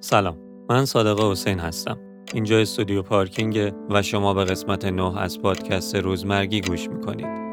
سلام من صادق حسین هستم. اینجا استودیو پارکینگ و شما به قسمت نه از پادکست روزمرگی گوش می‌کنید.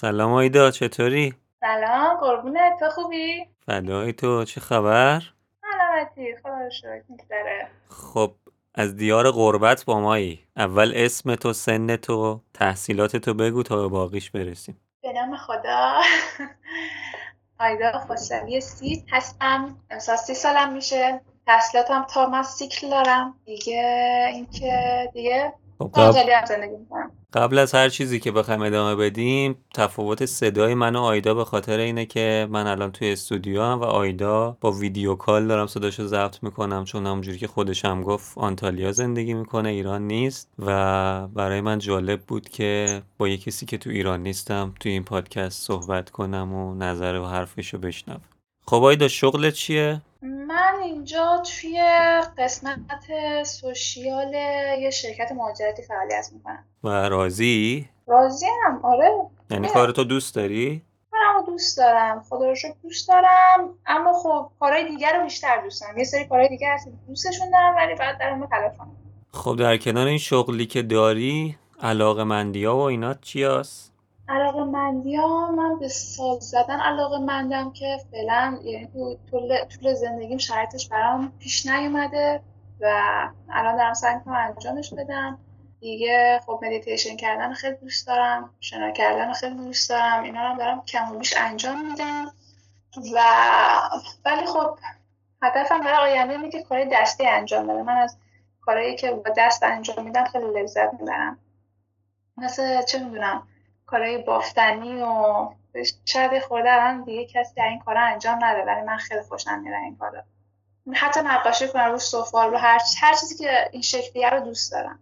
سلام آیدا چطوری؟ سلام قربونت تو خوبی؟ فدای تو چه خبر؟ سلامتی خدا میگذره. خب از دیار غربت با مایی. اول اسم تو سن تو تحصیلات تو بگو تا به باقیش برسیم. به نام خدا. آیدا خسروی سید هستم. امسال سی سالم میشه. تحصیلاتم تا سیکل دارم. دیگه اینکه دیگه قبل, زندگی می‌کنم قبل از هر چیزی که بخوایم ادامه بدیم تفاوت صدای من و آیدا به خاطر اینه که من الان توی استودیو هم و آیدا با ویدیو کال دارم صداشو ضبط می‌کنم چون همونجوری که خودش هم گفت آنتالیا زندگی می‌کنه ایران نیست و برای من جالب بود که با یه کسی که تو ایران نیستم توی این پادکست صحبت کنم و نظر و حرفشو بشنوم خب آیدا شغلت چیه؟ من اینجا توی قسمت سوشیال یه شرکت مهاجرتی فعالیت می‌کنم و راضی؟ راضیم آره یعنی اه. کارتو دوست داری؟ من دوست دارم خدا رو دوست دارم اما خب کارهای دیگر رو بیشتر دوست دارم یه سری کارهای دیگر هست دوستشون دارم ولی بعد در اون کنم خب در کنار این شغلی که داری علاقه مندیا و اینات چی هست؟ علاقه مندی ها من به ساز زدن علاقه مندم که فعلا یعنی تو طول, طول زندگیم شرایطش برام پیش نیومده و الان دارم سعی می‌کنم انجامش بدم. دیگه خب مدیتیشن کردن خیلی دوست دارم شنا کردن خیلی دوست دارم اینا رو دارم کم و بیش انجام میدم. و ولی خب هدفم برای آینده اینه که کارهای دستی انجام بدم من از کارهایی که با دست انجام میدم خیلی لذت می‌برم. مثل چه می‌دونم کارهای بافتنی و شاید خورده الان دیگه کسی در این کارا انجام نده. ولی من خیلی خوشم میاد این کارا. حتی نقاشی کنم رو سفال رو هر هر چیزی که این شکلیه رو دوست دارم.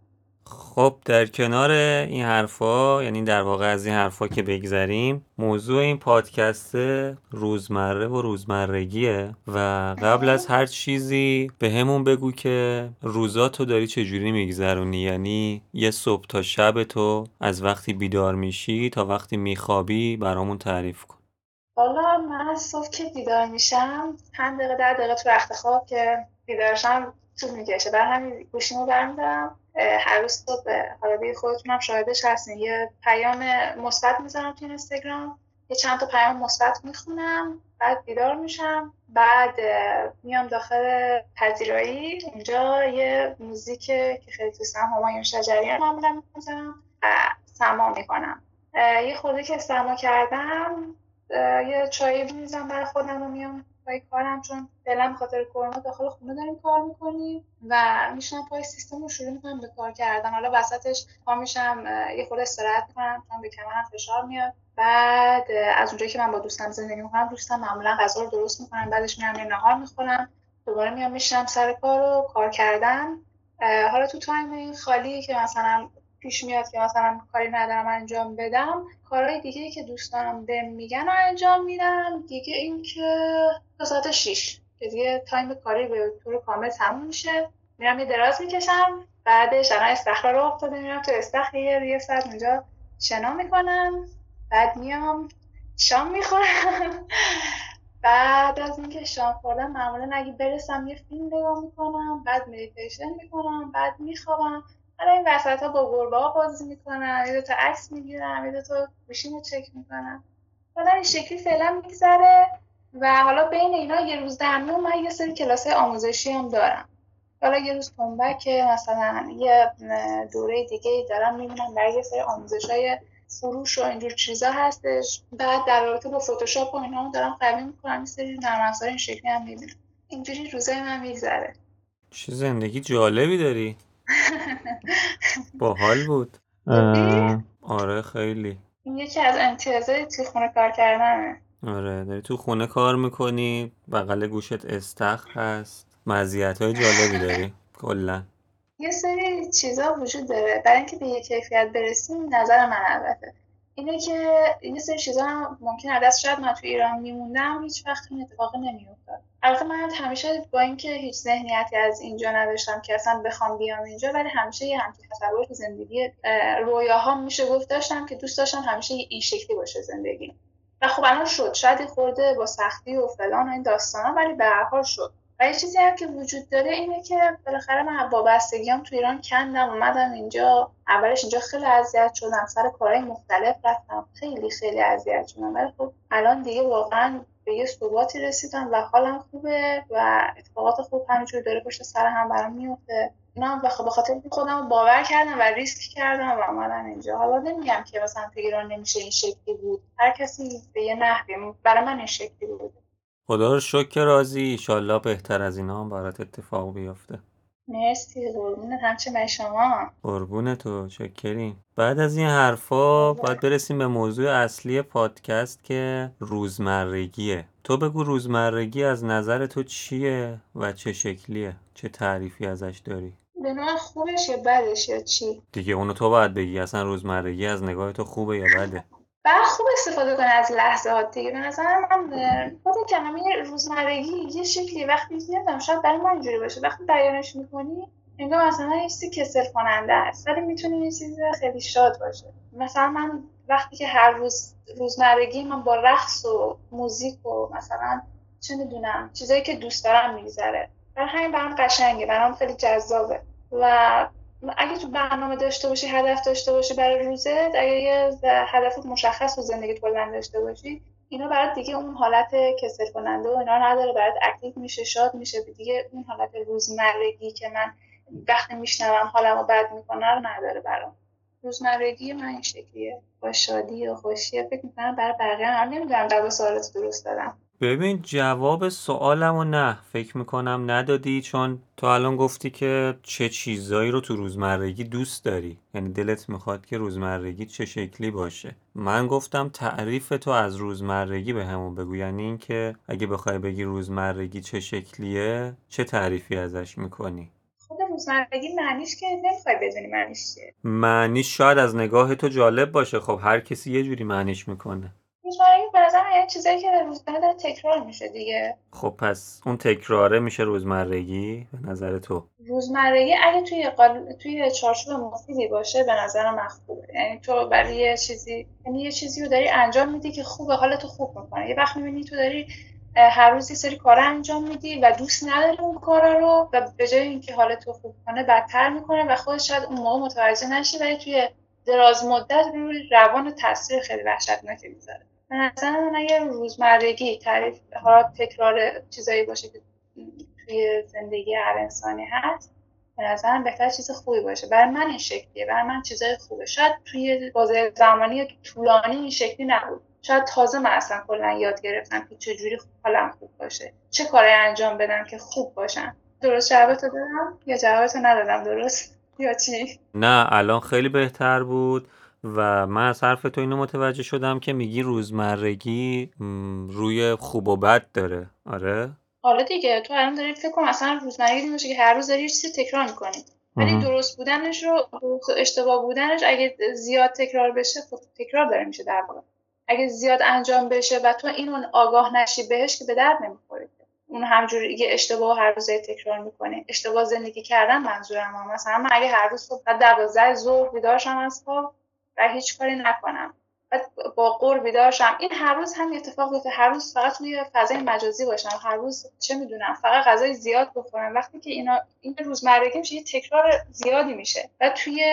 خب در کنار این حرفا یعنی در واقع از این حرفا که بگذریم موضوع این پادکست روزمره و روزمرگیه و قبل از هر چیزی به همون بگو که روزاتو داری چجوری میگذرونی؟ یعنی یه صبح تا شب تو از وقتی بیدار میشی تا وقتی میخوابی برامون تعریف کن. حالا من صبح که بیدار میشم پنج دقیقه ده دقیقه تو رخت خواب که بیدارشم طول می‌کشه بر همین گوشیمو برمیدارم. هر روز صبح حالا دیگه خودتونم شاهدش هستین. یه پیام مثبت می‌زنم تو اینستاگرام. یه چند تا پیام مثبت می‌خونم. بعد بیدار میشم. بعد میام داخل پذیرایی. اینجا یه موزیک که خیلی دوست دارم همایون شجریان معمولا می‌زنم و سما می‌کنم. یه خورده که سما کردم یه چایی می‌زنم برای خودم و میام پای کارم چون فعلا خاطر کرونا داخل خونه داریم کار می‌کنیم و میشنم پای سیستم رو شروع می‌کنم به کار کردن. حالا وسطش پا میشم یه خورده استراحت می‌کنم چون به کمرم فشار میاد بعد از اونجایی که من با دوستم زندگی می‌کنم دوستم معمولا غذا رو درست می‌کنم بعدش میرم یه نهار می‌خورم. دوباره میام میشم سر کار و کار کردن. حالا تو time این خالی که مثلا پیش میاد که مثلا کاری ندارم انجام بدم کارهای دیگه که دوستانم بهم میگن و انجام میدم. دیگه اینکه تا ساعت 6 که دیگه time کاری به طور کامل تموم میشه. میرم یه دراز می‌کشم بعدش الان استخر راه افتاده میرم تو استخر یه یه ساعت اونجا شنا می‌کنم. بعد میام شام می‌خورم. بعد از اینکه شام خوردم معمولا اگه برسم یه فیلم نگاه می‌کنم بعد مدیتیشن می‌کنم بعد میخوابم. حالا این وسط ها با گربه ها بازی می‌کنم یه دوتا عکس می‌گیرم یه دوتا گوشیم رو چک می‌کنم حالا این شکلی فعلا میگذره و حالا بین اینا یه روز در من یه سری کلاس آموزشی هم دارم. حالا یه روز تنبک مثلا یه دوره دیگه دارم می‌بینم برای یه سری آموزش های فروش و اینجور چیزا هستش. بعد در رابطه با فتوشاپ و اینا هم دارم قوی می‌کنم یه سری نرم این شکلی هم می‌بینم. اینجوری روزای من میگذره. چه زندگی جالبی داری. باحال بود؟ آره خیلی. این یکی از امتیازهای توی خونه کار کردنه. آره داری تو خونه کار می‌کنی بغل گوشت استخر هست. مزیت های جالبی داری کلا. یه سری چیزا وجود داره. برای اینکه به یه کیفیت برسیم نظر من البته. اینه که یه سری چیزا هم ممکن دست شاید من تو ایران میموندم هیچ وقت این اتفاق نمیافتاد. البته من همیشه با اینکه هیچ ذهنیتی از اینجا نداشتم که اصلا بخوام بیام اینجا ولی همیشه یه همچین تصور تو زندگی رویاها میشه گفت داشتم که دوست داشتم همیشه این شکلی باشه زندگی. و خب الان شد. شاید خورده با سختی و فلان و این داستانا ولی به هر شد. و یه چیزی هم که وجود داره اینه که بالاخره من وابستگیام تو ایران کندم اومدم اینجا اولش اینجا خیلی اذیت شدم. سر کارهای مختلف رفتم. خیلی خیلی اذیت شدم. ولی خب الان دیگه واقعا به یه ثباتی رسیدم و حالم خوبه و اتفاقات خوب همینجور داره پشت سر هم برام میفته. اینا به خاطر خودم باور کردم و ریسک کردم و اومدم اینجا. حالا نمیگم که مثلا تو ایران نمیشه این شکلی بود. هر کسی به یه نحوی برای من این شکلی بود خدا رو شکر راضی ایشالله بهتر از اینا هم برات اتفاق بیفته. مرسی قربونت. همچه شما. قربون تو چکریم بعد از این حرفا باید برسیم به موضوع اصلی پادکست که روزمرگیه. تو بگو روزمرگی از نظر تو چیه و چه شکلیه؟ چه تعریفی ازش داری؟ به نوع خوبش یا بدش یا چی؟ دیگه اونو تو باید بگی. اصلا روزمرگی از نگاه تو خوبه یا بده؟ بعد خوب استفاده کنه از لحظات دیگه. به نظر من خود کلمه روزمرگی یه شکلی وقتی نمی‌دونم شاید برای من اینجوری باشه. وقتی بیانش می‌کنی انگار مثلا یه چیزی کسل کننده است ولی می‌تونه یه چیز خیلی شاد باشه. مثلا من وقتی که هر روز روزمرگی من با رقص و موزیک و مثلا چه می‌دونم چیزایی که دوست دارم میگذره. برای همین برام قشنگه برام خیلی جذابه. و اگه تو برنامه داشته باشی هدف داشته باشی برای روزت اگه یه هدف مشخص و زندگی کلا داشته باشی اینا برات دیگه اون حالت کسل کننده و اینا نداره. برات اکتیو میشه شاد میشه. دیگه اون حالت روزمرگی که من وقتی میشنوم حالمو بد می‌کنه رو نداره برام. روزمرگی من این شکلیه. با شادی و خوشی. فکر می‌کنم برای بقیه هم. نمی‌دونم جواب سوالت درست دادم ببین جواب سوالمو نه. فکر می‌کنم ندادی چون تو الان گفتی که چه چیزایی رو تو روزمرگی دوست داری. یعنی دلت می‌خواد که روزمرگی چه شکلی باشه. من گفتم تعریف تو از روزمرگی به همون بگو. یعنی اینکه اگه بخوای بگی روزمرگی چه شکلیه چه تعریفی ازش می‌کنی؟ خود روزمرگی معنیش که نمی‌خوای بدونی معنیش چیه. معنیش شاید از نگاه تو جالب باشه. خب هر کسی یه جوری معنیش می‌کنه. روزمرگی به نظر یه چیزایی که روزانه داره تکرار میشه دیگه. خب پس اون تکراره میشه روزمرگی؟ به نظر تو. روزمرگی اگه توی قال... توی چارچوب مفیدی باشه به نظر من خوبه. یعنی تو برای یه چیزی یعنی یه چیزی رو داری انجام میدی که خوبه حالتو خوب می‌کنه یه وقت می‌بینی تو داری هر روز یه سری کار انجام میدی و دوست نداری اون کارا رو و به جای اینکه حالتو خوب کنه بدتر می‌کنه و خودت شاید اون موقع متوجه نشی ولی توی دراز مدت روی روان تاثیر خیلی وحشتناکی می‌ذاره. به نظر من اگر روزمرگی تعریف حالا تکرار چیزایی باشه که توی زندگی هر انسانی هست به نظرم بهتر چیز خوبی باشه. برای من این شکلیه. برای من چیزای خوبه. شاید توی بازه زمانی طولانی این شکلی نبود. شاید تازه من اصلا کلا یاد گرفتم که چجوری حالم خوب باشه. چه کاری انجام بدم که خوب باشم. درست جوابتو دادم یا جوابتو ندادم؟ درست؟ یا چی؟ نه الان خیلی بهتر بود. و من از حرف تو اینو متوجه شدم که میگی روزمرگی روی خوب و بد داره. آره؟ حالا دیگه تو الان داری فکر کن اصلا روزمرگی باشه که هر روز داری چیزی تکرار می‌کنی. ولی درست بودنش رو اشتباه بودنش اگه زیاد تکرار بشه خب تکرار داره میشه در واقع. اگه زیاد انجام بشه و تو اینو آگاه نشی بهش که به درد نمی‌خوره. اون همجوری یه اشتباه هر روز تکرار می‌کنه اشتباه زندگی کردن منظورم مثلا من اگه هر روز صبح 12 ظهر بیدار شم از خواب و هیچ کاری نکنم. و با قور بیدارشم. این هر روز هم اتفاق بیفته هر روز فقط توی فضای مجازی باشم. هر روز چه می‌دونم فقط غذای زیاد بخورم. وقتی که اینا این روزمرگی میشه یه تکرار زیادی میشه. و توی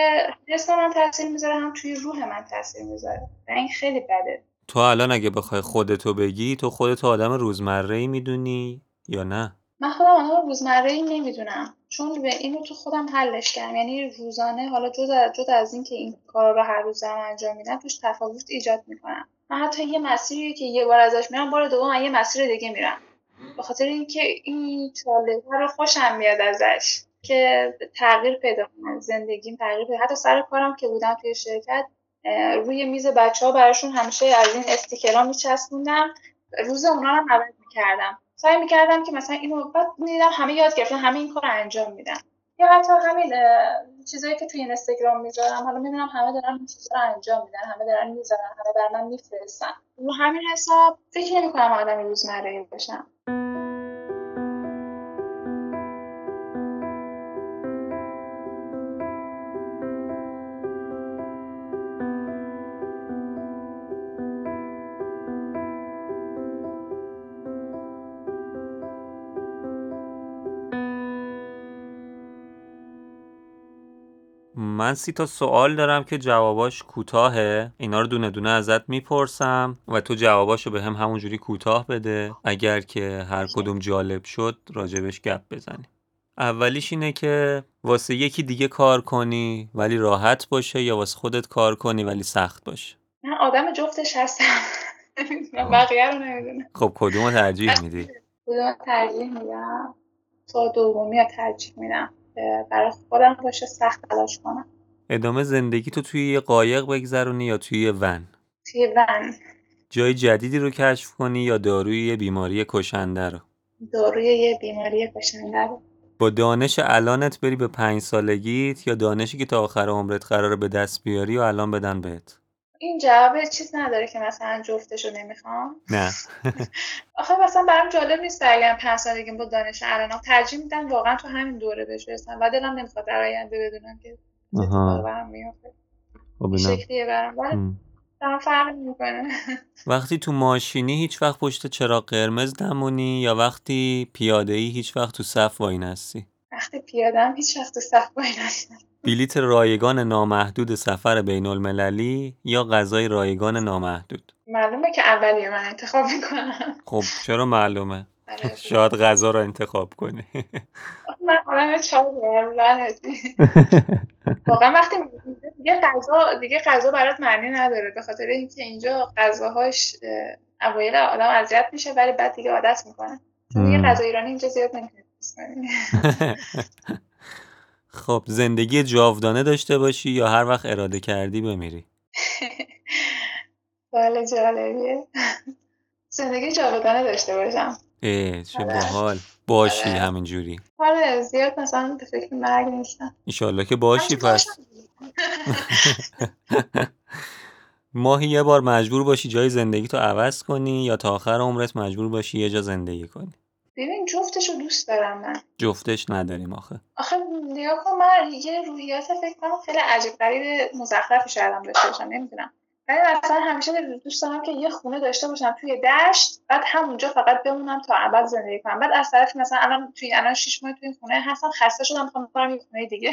جسم من تاثیر می‌ذاره هم توی روح من تاثیر می‌ذاره. و این خیلی بده. تو الان اگه بخوای خودتو بگی تو خودتو آدم روزمره ای می‌دونی یا نه؟ من خودم آدم روزمره ای نمی‌دونم. چون به اینو تو خودم حلش کردم. یعنی روزانه حالا جدا جدا از اینکه این کارا رو هر روز دارم انجام میدم توش تفاوت ایجاد می‌کنم. من حتی یه مسیری که یه بار ازش میرم بار دوم یه مسیر دیگه میرم. به خاطر اینکه این چاله رو خوشم میاد ازش که تغییر پیدا کنم زندگیم تغییر پیدا حتی سر کارم که بودم توی شرکت روی میز بچه ها براشون همیشه از این استیکرها میچسبوندم. روز اونا رو عوض می‌کردم. سعی می‌کردم که مثلا اینو بعد می‌دیدم همه یاد گرفتن همه این کار انجام میدن. یا حتی همین چیزایی که توی اینستاگرام می‌ذارم حالا می‌بینم همه دارن این چیزا انجام میدن همه دارن می‌ذارن همه بر من میفرستن. رو همین حساب فکر نمی‌کنم آدم روزمره باشم من سی تا سوال دارم که جواباش کوتاهه. اینا رو دونه دونه ازت می‌پرسم و تو جواباشو به هم همونجوری کوتاه بده. اگر که هر کدوم جالب شد راجبش گپ بزنی اولیش اینه که واسه یکی دیگه کار کنی ولی راحت باشه یا واسه خودت کار کنی ولی سخت باشه. من آدم جفتش هستم. بقیه رو نمی‌دونم. خب کدوم رو ترجیح میدی؟ کدوم ترجیح میدم؟ تو دومی رو ترجیح میدم. برای خودم باشه سخت تلاش کنم. ادامه زندگی تو توی یه قایق بگذرونی یا توی یه ون؟ توی ون. جای جدیدی رو کشف کنی یا داروی یه بیماری کشنده رو؟ داروی یه بیماری کشنده رو. با دانش الانت بری به پنج سالگیت یا دانشی که تا آخر عمرت قراره به دست بیاری و الان بدن بهت؟ این جواب چیز نداره که مثلا جفتشو نمی‌خوام. نه. آخه مثلا برام جالب نیست اگر پنج سالگی با دانش الانم ترجیح میدم واقعا تو همین دوره بهش برسم و دلم نمی‌خواد در آینده بدونم که برام میفته. خب. شکلیه برام. فرق می‌کنه. وقتی تو ماشینی هیچ وقت پشت چراغ قرمز نمونی یا وقتی پیاده ای هیچ وقت تو صف وای نستی؟ وقتی پیادم هیچ وقت تو صف وای نستم بلیت رایگان نامحدود سفر بین المللی یا غذای رایگان نامحدود؟ معلومه که اولی من انتخاب می‌کنم. خب چرا معلومه؟ شاید غذا رو انتخاب کنی. من آدم واقعا وقتی دیگه غذا دیگه غذا برات معنی نداره به خاطر اینکه اینجا غذاهاش اه، اوایل آدم اذیت میشه ولی بعد دیگه عادت می‌کنه. دیگه. غذا ایرانی اینجا زیاد نمی‌تونی. خب زندگی جاودانه داشته باشی یا هر وقت اراده کردی بمیری؟ سوال جالبیه. زندگی جاودانه داشته باشم. اه چه آره. باحال. باشی آره. همینجوری. آره زیاد مثلا به فکر مرگ نیستم. ایشالله که باشی پس. ماهی یه بار مجبور باشی جای زندگی تو عوض کنی یا تا آخر عمرت مجبور باشی یه جا زندگی کنی؟ ببین جفتشو دوست دارم من. جفتش نداریم آخه. آخه کن من یه روحیات فکر کنم خیلی عجیب غریب مزخرفی شاید هم داشته باشم نمی‌دونم. ولی مثلا همیشه دوست دارم که یه خونه داشته باشم توی دشت بعد همونجا فقط بمونم تا ابد زندگی کنم. بعد از طرفی مثلا الان توی الان شش ماه توی این خونه هستم خسته شدم می‌خوام برم یه خونه دیگه.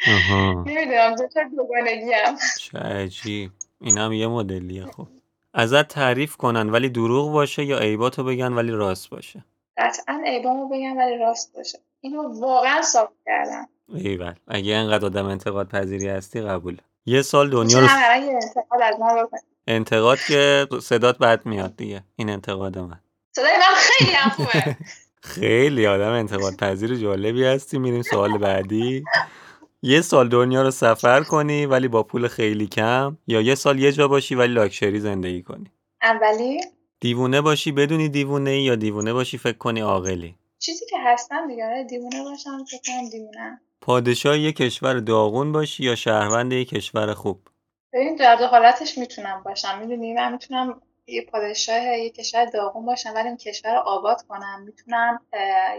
نمی‌دونم دو تا دوگانگی هم چه عجیب. اینم یه مدلیه خب. ازت تعریف کنن ولی دروغ باشه یا عیباتو بگن ولی راست باشه. قطعا عیبامو بگم ولی راست باشه. اینو واقعا صاف کردم. ایول. اگه انقدر آدم انتقاد پذیری هستی قبول یه سال دنیا رو انتقاد از من بکنی انتقاد که صدات بد میاد دیگه. این انتقاد من. صدای من خیلی هم خوبه. خیلی آدم انتقاد پذیر جالبی هستی. میریم سوال بعدی. یه سال دنیا رو سفر کنی ولی با پول خیلی کم یا یه سال یه جا باشی ولی لاکچری زندگی کنی؟ اولی دیوونه باشی بدونی دیوونه ای یا دیوونه باشی فکر کنی عاقلی. چیزی که هستم دیگه آره دیوونه باشم فکر کنم دیوونه. پادشاه یه کشور داغون باشی یا شهروند یه کشور خوب؟ ببین در دو حالتش می‌تونم باشم. می‌دونی من می‌تونم یه پادشاه یه کشور داغون باشم ولی این کشور رو آباد کنم. می‌تونم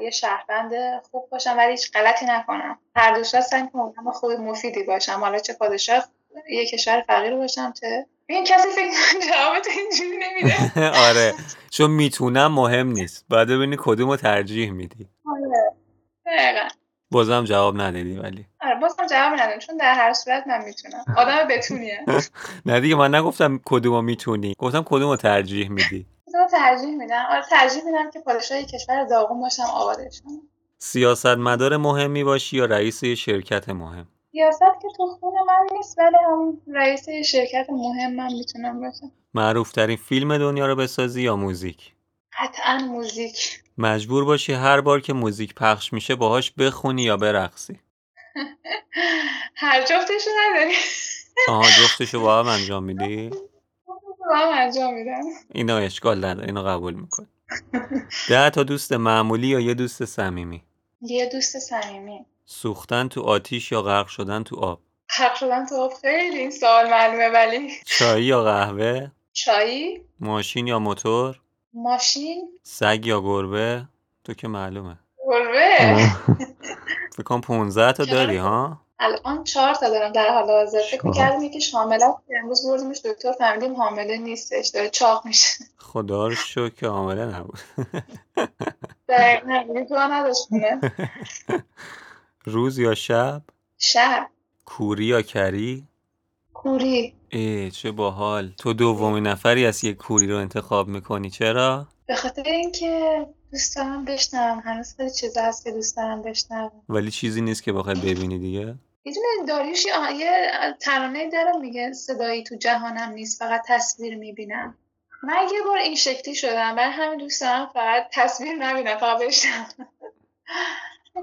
یه شهروند خوب باشم ولی هیچ غلطی نکنم. هر دو سعی آدم خوب مفیدی باشم. حالا چه پادشاه یه کشور فقیر باشم چه این کسی فکر جواب تو اینجوری نمیده. آره. چون می‌تونم مهم نیست. باید ببینی کدوم رو ترجیح میدی. آره. بازم جواب ندادی ولی. آره بازم جواب ندادم. چون در هر صورت من می‌تونم. آدم بتونیه. نه دیگه من نگفتم کدوم رو می‌تونی. گفتم کدوم رو ترجیح میدی. بازم ترجیح میدم؟ آره ترجیح میدم که پادشاه یه کشور داغون باشم آبادش سیاست مدار مهمی باشی یا رئیس شرکت مهم؟ سیاست که تو خون من نیست ولی هم رئیس شرکت مهم من می‌تونم باشم معروف ترین فیلم دنیا رو بسازی یا موزیک؟ قطعا موزیک. مجبور باشی هر بار که موزیک پخش میشه باهاش بخونی یا برقصی. هر جفتشو نداری. آها جفتشو با هم انجام میدی؟ هم انجام میدم. اینا اشکال نداره اینو قبول میکن ده تا دوست معمولی یا یه دوست صمیمی؟ یه دوست صمیمی. سوختن تو آتیش یا غرق شدن تو آب؟ حق شدن تو آب خیلی این سوال معلومه ولی چای یا قهوه؟ چایی ماشین یا موتور؟ ماشین. سگ یا گربه؟ تو که معلومه. گربه. فکر کنم 15 تا داری ها؟ الان چهار تا دارم در حال حاضر. فکر. می‌کردم یکیش حامله که امروز بردیمش دکتر فهمیدیم حامله نیستش. داره چاق میشه. خدا رو شکر که عامله نبود. دقیقا دیگه تو نداشت روز یا شب؟ شب. کوری یا کری؟ کوری. ای چه باحال. تو دومین نفری از یک کوری رو انتخاب می‌کنی. چرا؟ به خاطر اینکه دوست دارم بشنوم. هنوز خیلی چیزا هست که دوست دارم بشنوم. ولی چیزی نیست که بخوای ببینی دیگه؟ می‌دونه داریوش یه ترانه داره میگه. صدایی تو جهانم نیست فقط تصویر می‌بینم. من یه بار این شکلی شدم. برای همین دوست دارم فقط تصویر نبینم فقط بشنوم.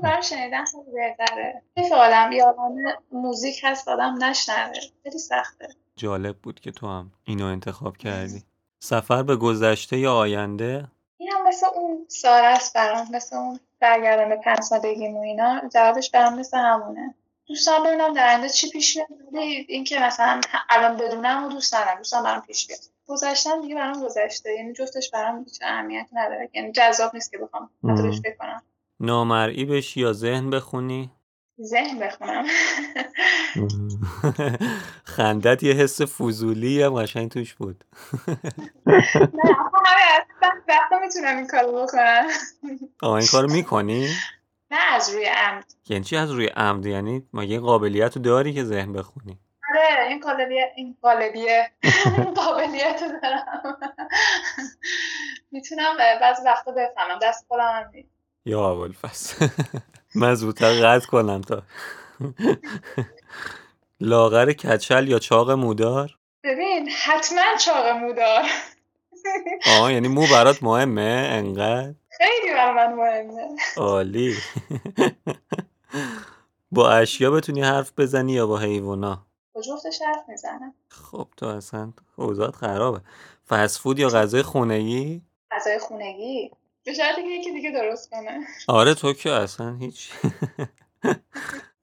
برای شنیدن خیلی بهتره. کیف آدم آدم موزیک هست آدم نشنوه. خیلی سخته. جالب بود که تو هم اینو انتخاب کردی. سفر به گذشته یا آینده؟ این هم مثل اون ساره است برام مثل اون برگردم به پنج و اینا جوابش برام مثل همونه. دوست دارم ببینم در آینده چی پیش میاد ولی اینکه مثلا الان بدونم و دوست ندارم دوست دارم برام پیش بیاد. گذشتم دیگه برام گذشته یعنی جفتش برام هیچ اهمیتی نداره. یعنی جذاب نیست که بخوام حتی بهش فکر کنم. نامرئی بشی یا ذهن بخونی؟ ذهن بخونم. خندت یه حس فضولی هم قشنگ توش بود. نه همه وقتا می‌تونم این کارو بکنم. آه این کارو می‌کنی؟ نه از روی عمد. یعنی چی از روی عمد؟ یعنی مگه این قابلیت رو داری که ذهن بخونی؟ آره این قالبیه این قابلیت رو دارم. می‌تونم بعضی وقتا بفهمم دست خودم هم یا ابوالفضل. من زودتر قطع کنم تا. لاغر کچل یا چاق مودار؟ ببین حتما چاق مودار. آه یعنی مو برات مهمه؟ انقدر؟ خیلی برای من مهمه. عالی. با اشیا بتونی حرف بزنی یا با حیوونا با جفتش حرف می‌زنم. خب تو اصلا اوضاعت خرابه. فست فود یا غذای خونگی غذای خونگی به شرطی که یکی دیگه درست کنه. آره تو که اصلا هیچ.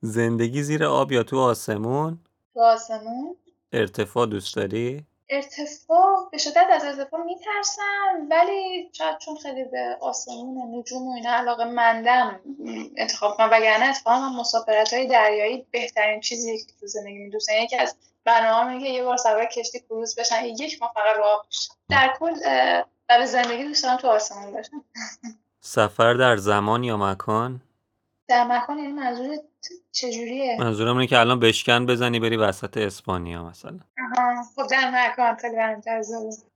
زندگی زیر آب یا تو آسمون؟ تو آسمون. ارتفاع دوست داری؟ ارتفاع به شدت از ارتفاع میترسم ولی شاید چون خیلی به آسمون و نجوم و اینا علاقه مندم انتخاب کنم وگرنه اتفاقا من مسافرت های دریایی بهترین چیزی که تو زندگی می دوست یکی از برنامه که یه بار سوار کشتی کروز بشن یک ماه فقط رو آب در کل برای زندگی دوست دارم تو آسمون باشم. سفر در زمان یا مکان؟ در مکان یعنی منظور چجوریه؟ منظورم اینه که الان بشکن بزنی بری وسط اسپانیا مثلا. آها خب در مکان خیلی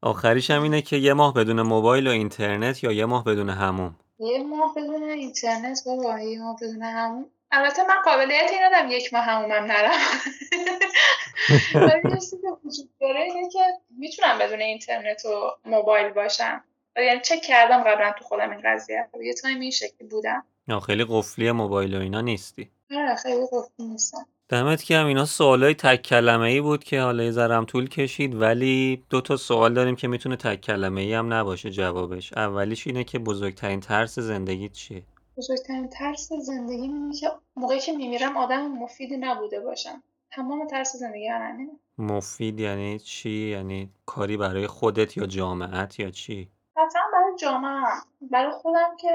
آخریش هم اینه که یه ماه بدون موبایل و اینترنت یا یه ماه بدون هموم؟ یه ماه بدون اینترنت بابا یه ماه بدون همون البته من قابلیت این ندارم یک ماه همومم نرم. ولی یه چیزی که وجود داره اینه که می‌تونم بدون اینترنت و موبایل باشم. یعنی چک کردم قبلا تو خودم این قضیه یه time این شکلی بودم. خیلی قفلی موبایل و اینا نیستی. آره خیلی قفلی نیستم. دمت گرم. اینا سوالای تک کلمه ای بود که حالا یه طول کشید ولی دو تا سوال داریم که می‌تونه تک کلمه ای هم نباشه جوابش. اولیش اینه که بزرگترین ترس زندگیت چیه؟ بزرگترین ترس زندگی اینه که موقعی که میمیرم آدم مفیدی نبوده باشم. تمام ترس زندگی همینه مفید یعنی چی؟ یعنی کاری برای خودت یا جامعت یا چی؟ قطعا برای جامعه. برای خودم که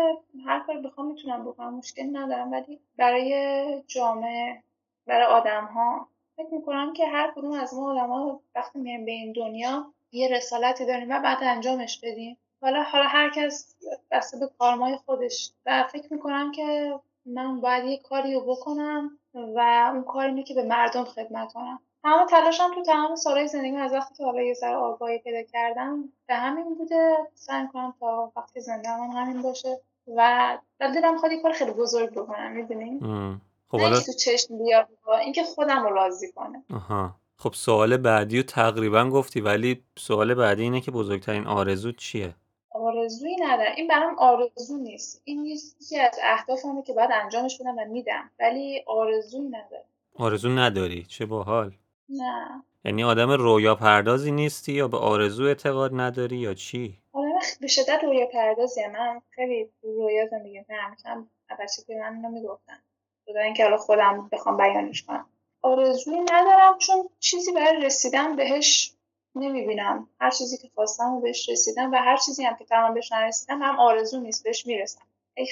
هر کاری بخوام می‌تونم بکنم مشکل ندارم. ولی برای جامعه برای آدم ها فکر می‌کنم که هر کدوم از ما آدم ها وقتی میایم به این دنیا یه رسالتی داریم و بعد انجامش بدیم. حالا حالا هر کس بسته به کارمای خودش. و فکر می‌کنم که من باید یه کاری رو بکنم و اون کار اینه که به مردم خدمت کنم. تمام تلاشم تو تمام سالهای زندگی از وقتی که حالا یه ذره آگاهی پیدا کردم به همین بوده. سعی کنم تا وقتی زنده هم همین باشه و دلم خواهد یه کار خیلی بزرگ بکنم می‌دونی؟ ام. خب حالا تو چشم بیاد اینکه خودم رو راضی کنه آها. خب سوال بعدی رو تقریبا گفتی ولی سوال بعدی اینه که بزرگترین آرزو چیه؟ آرزویی ندارم. این برام آرزو نیست. این یکی از اهدافمه که باید انجامش بدم و میدم. ولی آرزویی ندارم. آرزو نداری؟ چه باحال. نه. یعنی آدم رویا پردازی نیستی یا به آرزو اعتقاد نداری یا چی؟ آدم به شدت رویا پردازیه من خیلی رویا زندگی می‌کنم همیشه بچه که من اینو می‌گفتن خدا اینکه حالا خودم بخوام بیانش کنم. آرزویی ندارم چون چیزی برای رسیدن بهش نمی‌بینم. هر چیزی که خواستم و بهش رسیدم و هر چیزی هم که تمام بهش نرسیدم هم آرزو نیست بهش می‌رسم.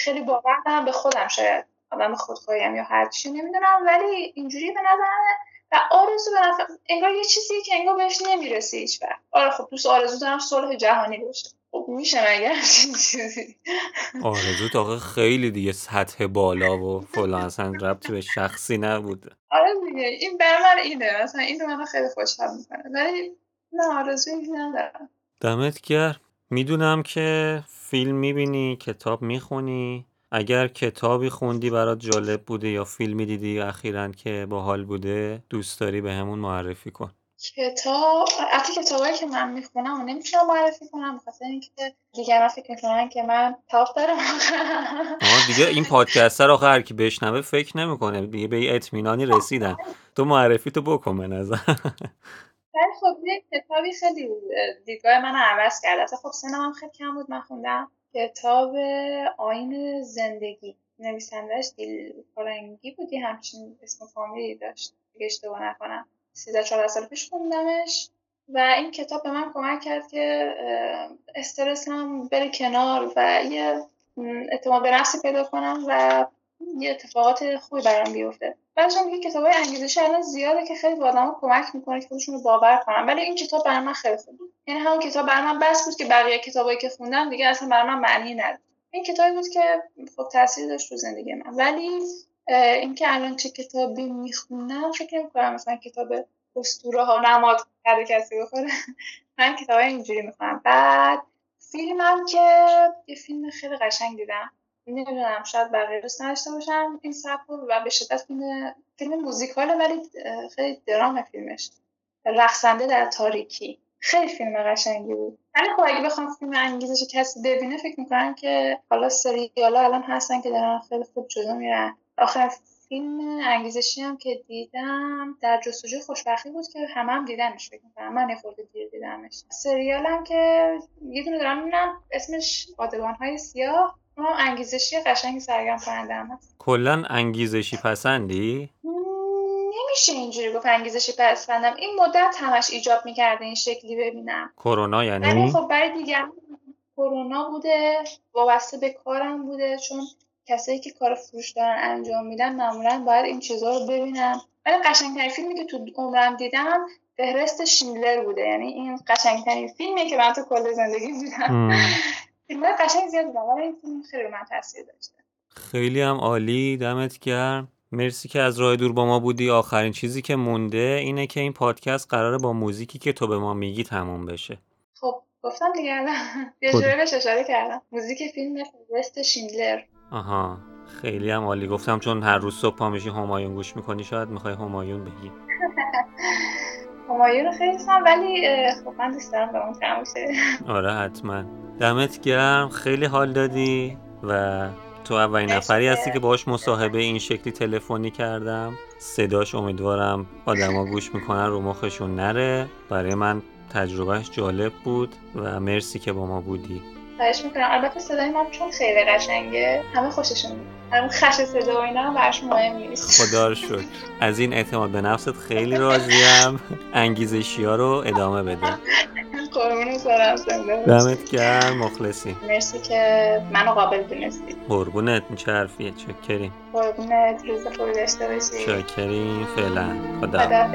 خیلی باور دارم به خودم شاید. آدم خودخواهیم یا هر چی نمی‌دونم ولی اینجوری به نظرم و آرزو به نظر انگار یه چیزی که انگار بهش نمی‌رسی هیچ وقت. آره خب دوست آرزو دارم صلح جهانی باشه. خب میشه مگر چیزی آرزو تا خیلی دیگه سطح بالا و فلان اصلا ربطی به شخصی نبود آره دیگه این بر من اینه مثلا این منو خیلی خوشحال می‌کنه ولی نه آرزویی ندارم. دمت گرم. می‌دونم که فیلم می‌بینی کتاب می‌خونی. اگر کتابی خوندی برات جالب بوده یا فیلمی دیدی اخیرا که باحال بوده دوست داری به همون معرفی کن. کتاب؟ البته کتابایی که من می‌خونم و نمی‌تونم معرفی کنم بخاطر اینکه دیگران فکر می‌کنن که من تاپ دارم. آها دیگه این پادکست رو هر کی بشنوه فکر نمی‌کنه. دیگه به اطمینانی رسیدن. تو معرفی تو بکن به نظر. ولی خب یه کتابی خیلی دیدگاه من عوض کرده خب سنم هم خیلی کم بود من خوندم. کتاب آین زندگی. نویسندهش دیل کارنگی بودی همچین اسم فامیلی داشت. اگه اشتباه نکنم. سیزده چهارده سال پیش خوندمش. و این کتاب به من کمک کرد که استرسم بره کنار و یه اعتماد به نفسی پیدا کنم و یه اتفاقات خوبی برام بیفته. بعدش هم میگه کتاب های انگیزشی الان زیاده که خیلی به کمک می‌کنه که خودشون رو باور کنن. ولی این کتاب برای من خیلی خوب بود. یعنی همون کتاب برای بس بود که بقیه کتابایی که خوندم دیگه اصلا برای معنی نداشت. این کتابی بود که خب تاثیر داشت رو زندگی من. ولی اینکه الان چه کتابی می‌خونم فکر نمی‌کنم مثلا کتاب اسطوره ها نماد کرده کسی بخوره. من کتاب اینجوری می‌خونم. بعد فیلمم که یه فیلم خیلی قشنگ دیدم. نمی‌دونم شاید بقیه دوست نداشته باشم این سبک و به شدت فیلم فیلم موزیکاله ولی خیلی درام فیلمش. رقصنده در تاریکی. خیلی فیلم قشنگی بود. ولی خب اگه بخوام فیلم انگیزش کسی ببینه فکر می‌کنم که حالا سریالا الان هستن که دارن خیلی خوب جلو میرن. آخر فیلم انگیزشی هم که دیدم در جستجوی خوشبختی بود که همه هم دیدنش فکر می‌کنم. من خورده دیر دیدمش سریال هم که یه دونه دارم می‌بینم اسمش آدگان های سیاه. انگیزشی قشنگ سرگرم کننده هم هست. کلا انگیزشی پسندی؟ نمیشه اینجوری گفت انگیزشی پسندم. این مدت همش ایجاب می‌کرده این شکلی ببینم. کرونا یعنی؟ خب برای دیگر کرونا بوده وابسته به کارم بوده چون کسایی که کار فروش دارن انجام میدن معمولا باید این چیزها رو ببینن. ولی قشنگترین فیلمی که تو عمرم دیدم فهرست شیلر بوده. یعنی این قشنگترین فیلمیه که من تو کل زندگی دیدم. فیلم قشنگ زیاد دیدم ولی این خیلی من تاثیر داشته. خیلی هم عالی دمت گرم. مرسی که از راه دور با ما بودی. آخرین چیزی که مونده اینه که این پادکست قراره با موزیکی که تو به ما میگی تموم بشه. خب گفتم دیگه الان. یه جوری بهش اشاره کردم. موزیک فیلم وست شیندلر. آها خیلی هم عالی. گفتم چون هر روز صبح پا میشی همایون گوش می‌کنی شاید می‌خوای همایون بگی. همایون رو خیلی دوستم ولی خب من دوست دارم به اون تموم آره حتما. دمت گرم. خیلی حال دادی و تو اولین نفری هستی که باش مصاحبه این شکلی تلفنی کردم. صداش امیدوارم آدما گوش می‌کنن رو مخشون نره. برای من تجربهش جالب بود و مرسی که با ما بودی. خواهش می‌کنم. البته صدای من چون خیلی قشنگه همه خوششون اون خش صدا و اینا هم برش مهم نیست. خدا رو شکر. از این اعتماد به نفست خیلی راضیم. انگیزشی ها رو ادامه بده. قربون سرم دمت گرم مخلصی. مرسی که منو قابل دونستی. قربونت میچه حرفیه چکریم. قربونت روز خوبی داشته باشی. چکریم فعلا. خدا خدا